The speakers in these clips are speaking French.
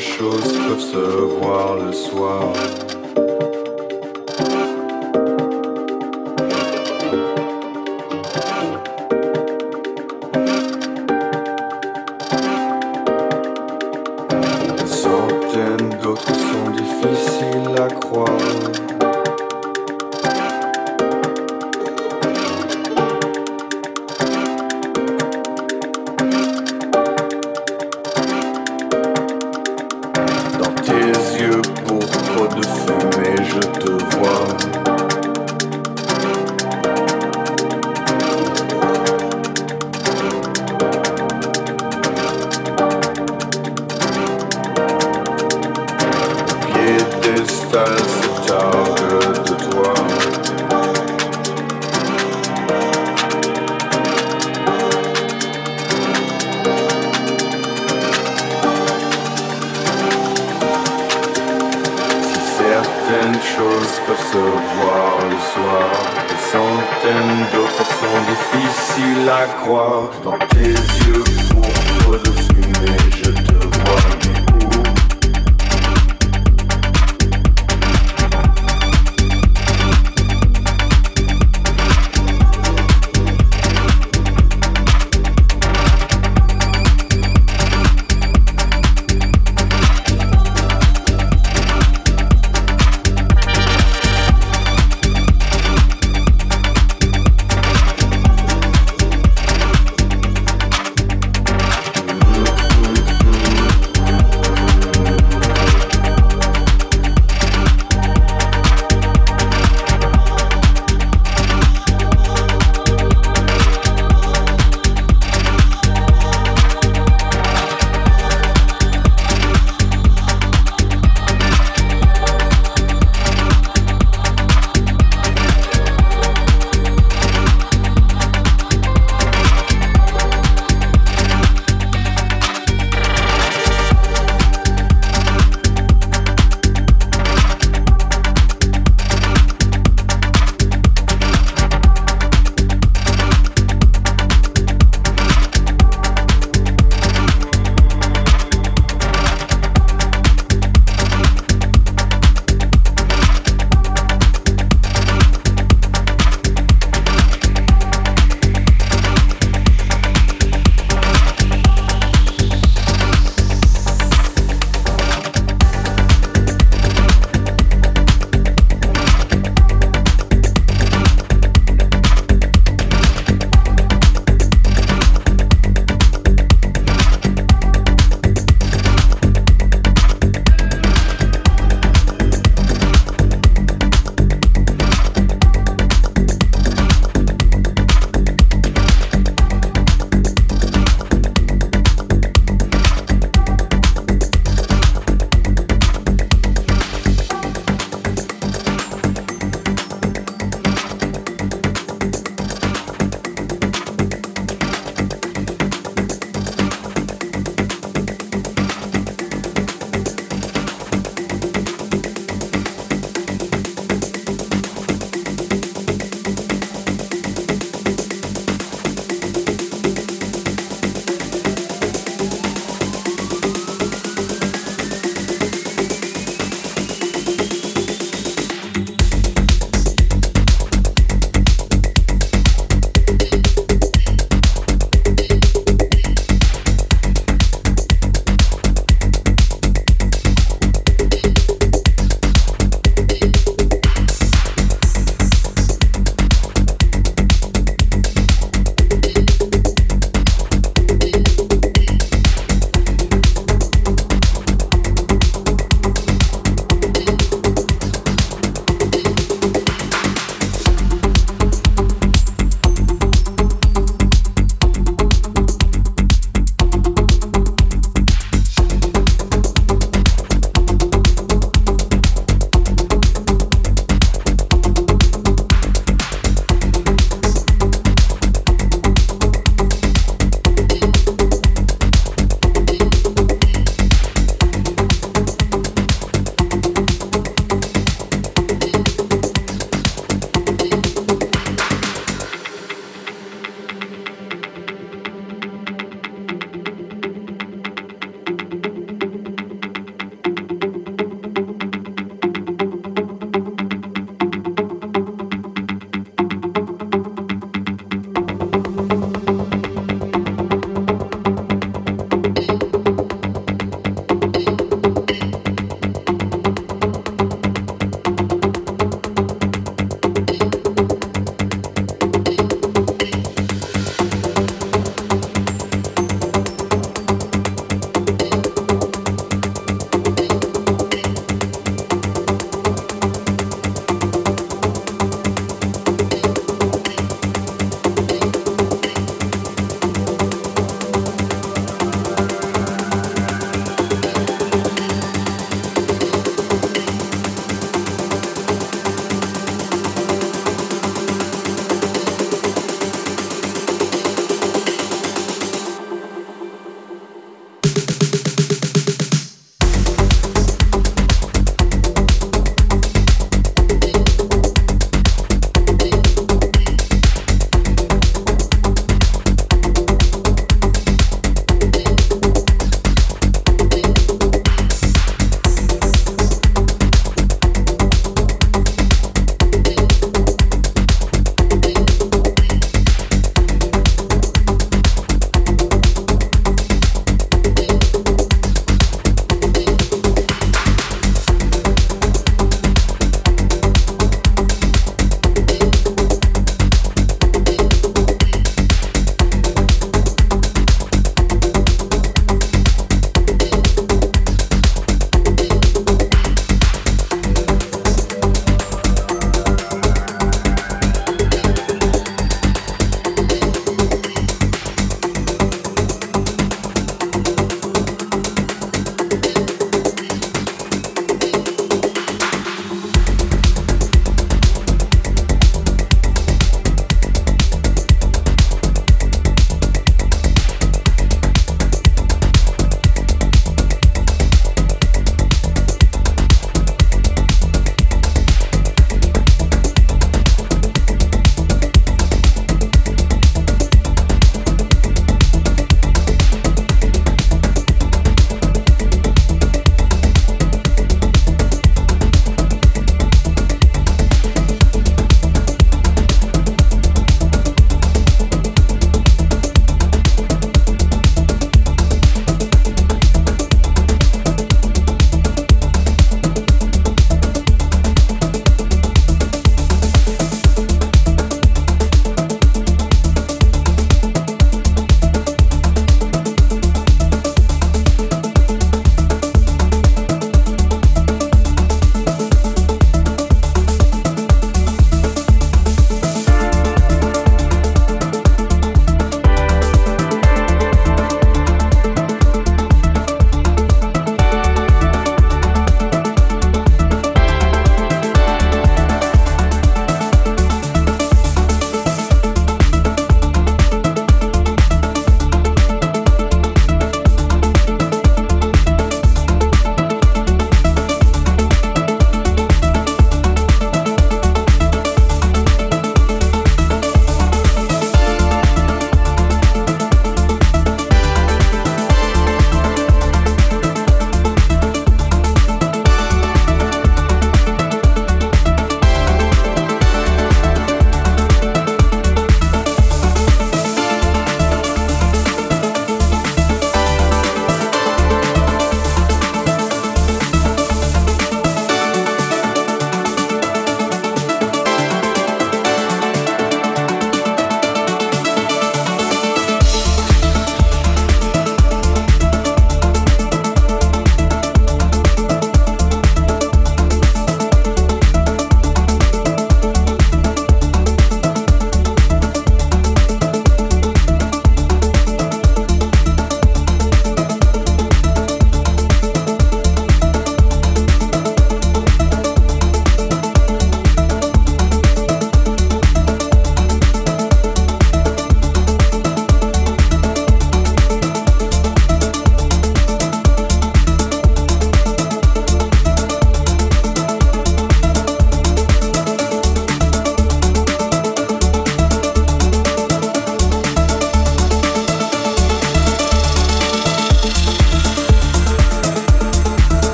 choses peuvent se voir le soir.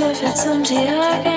Schiff jetzt im Tiergarten.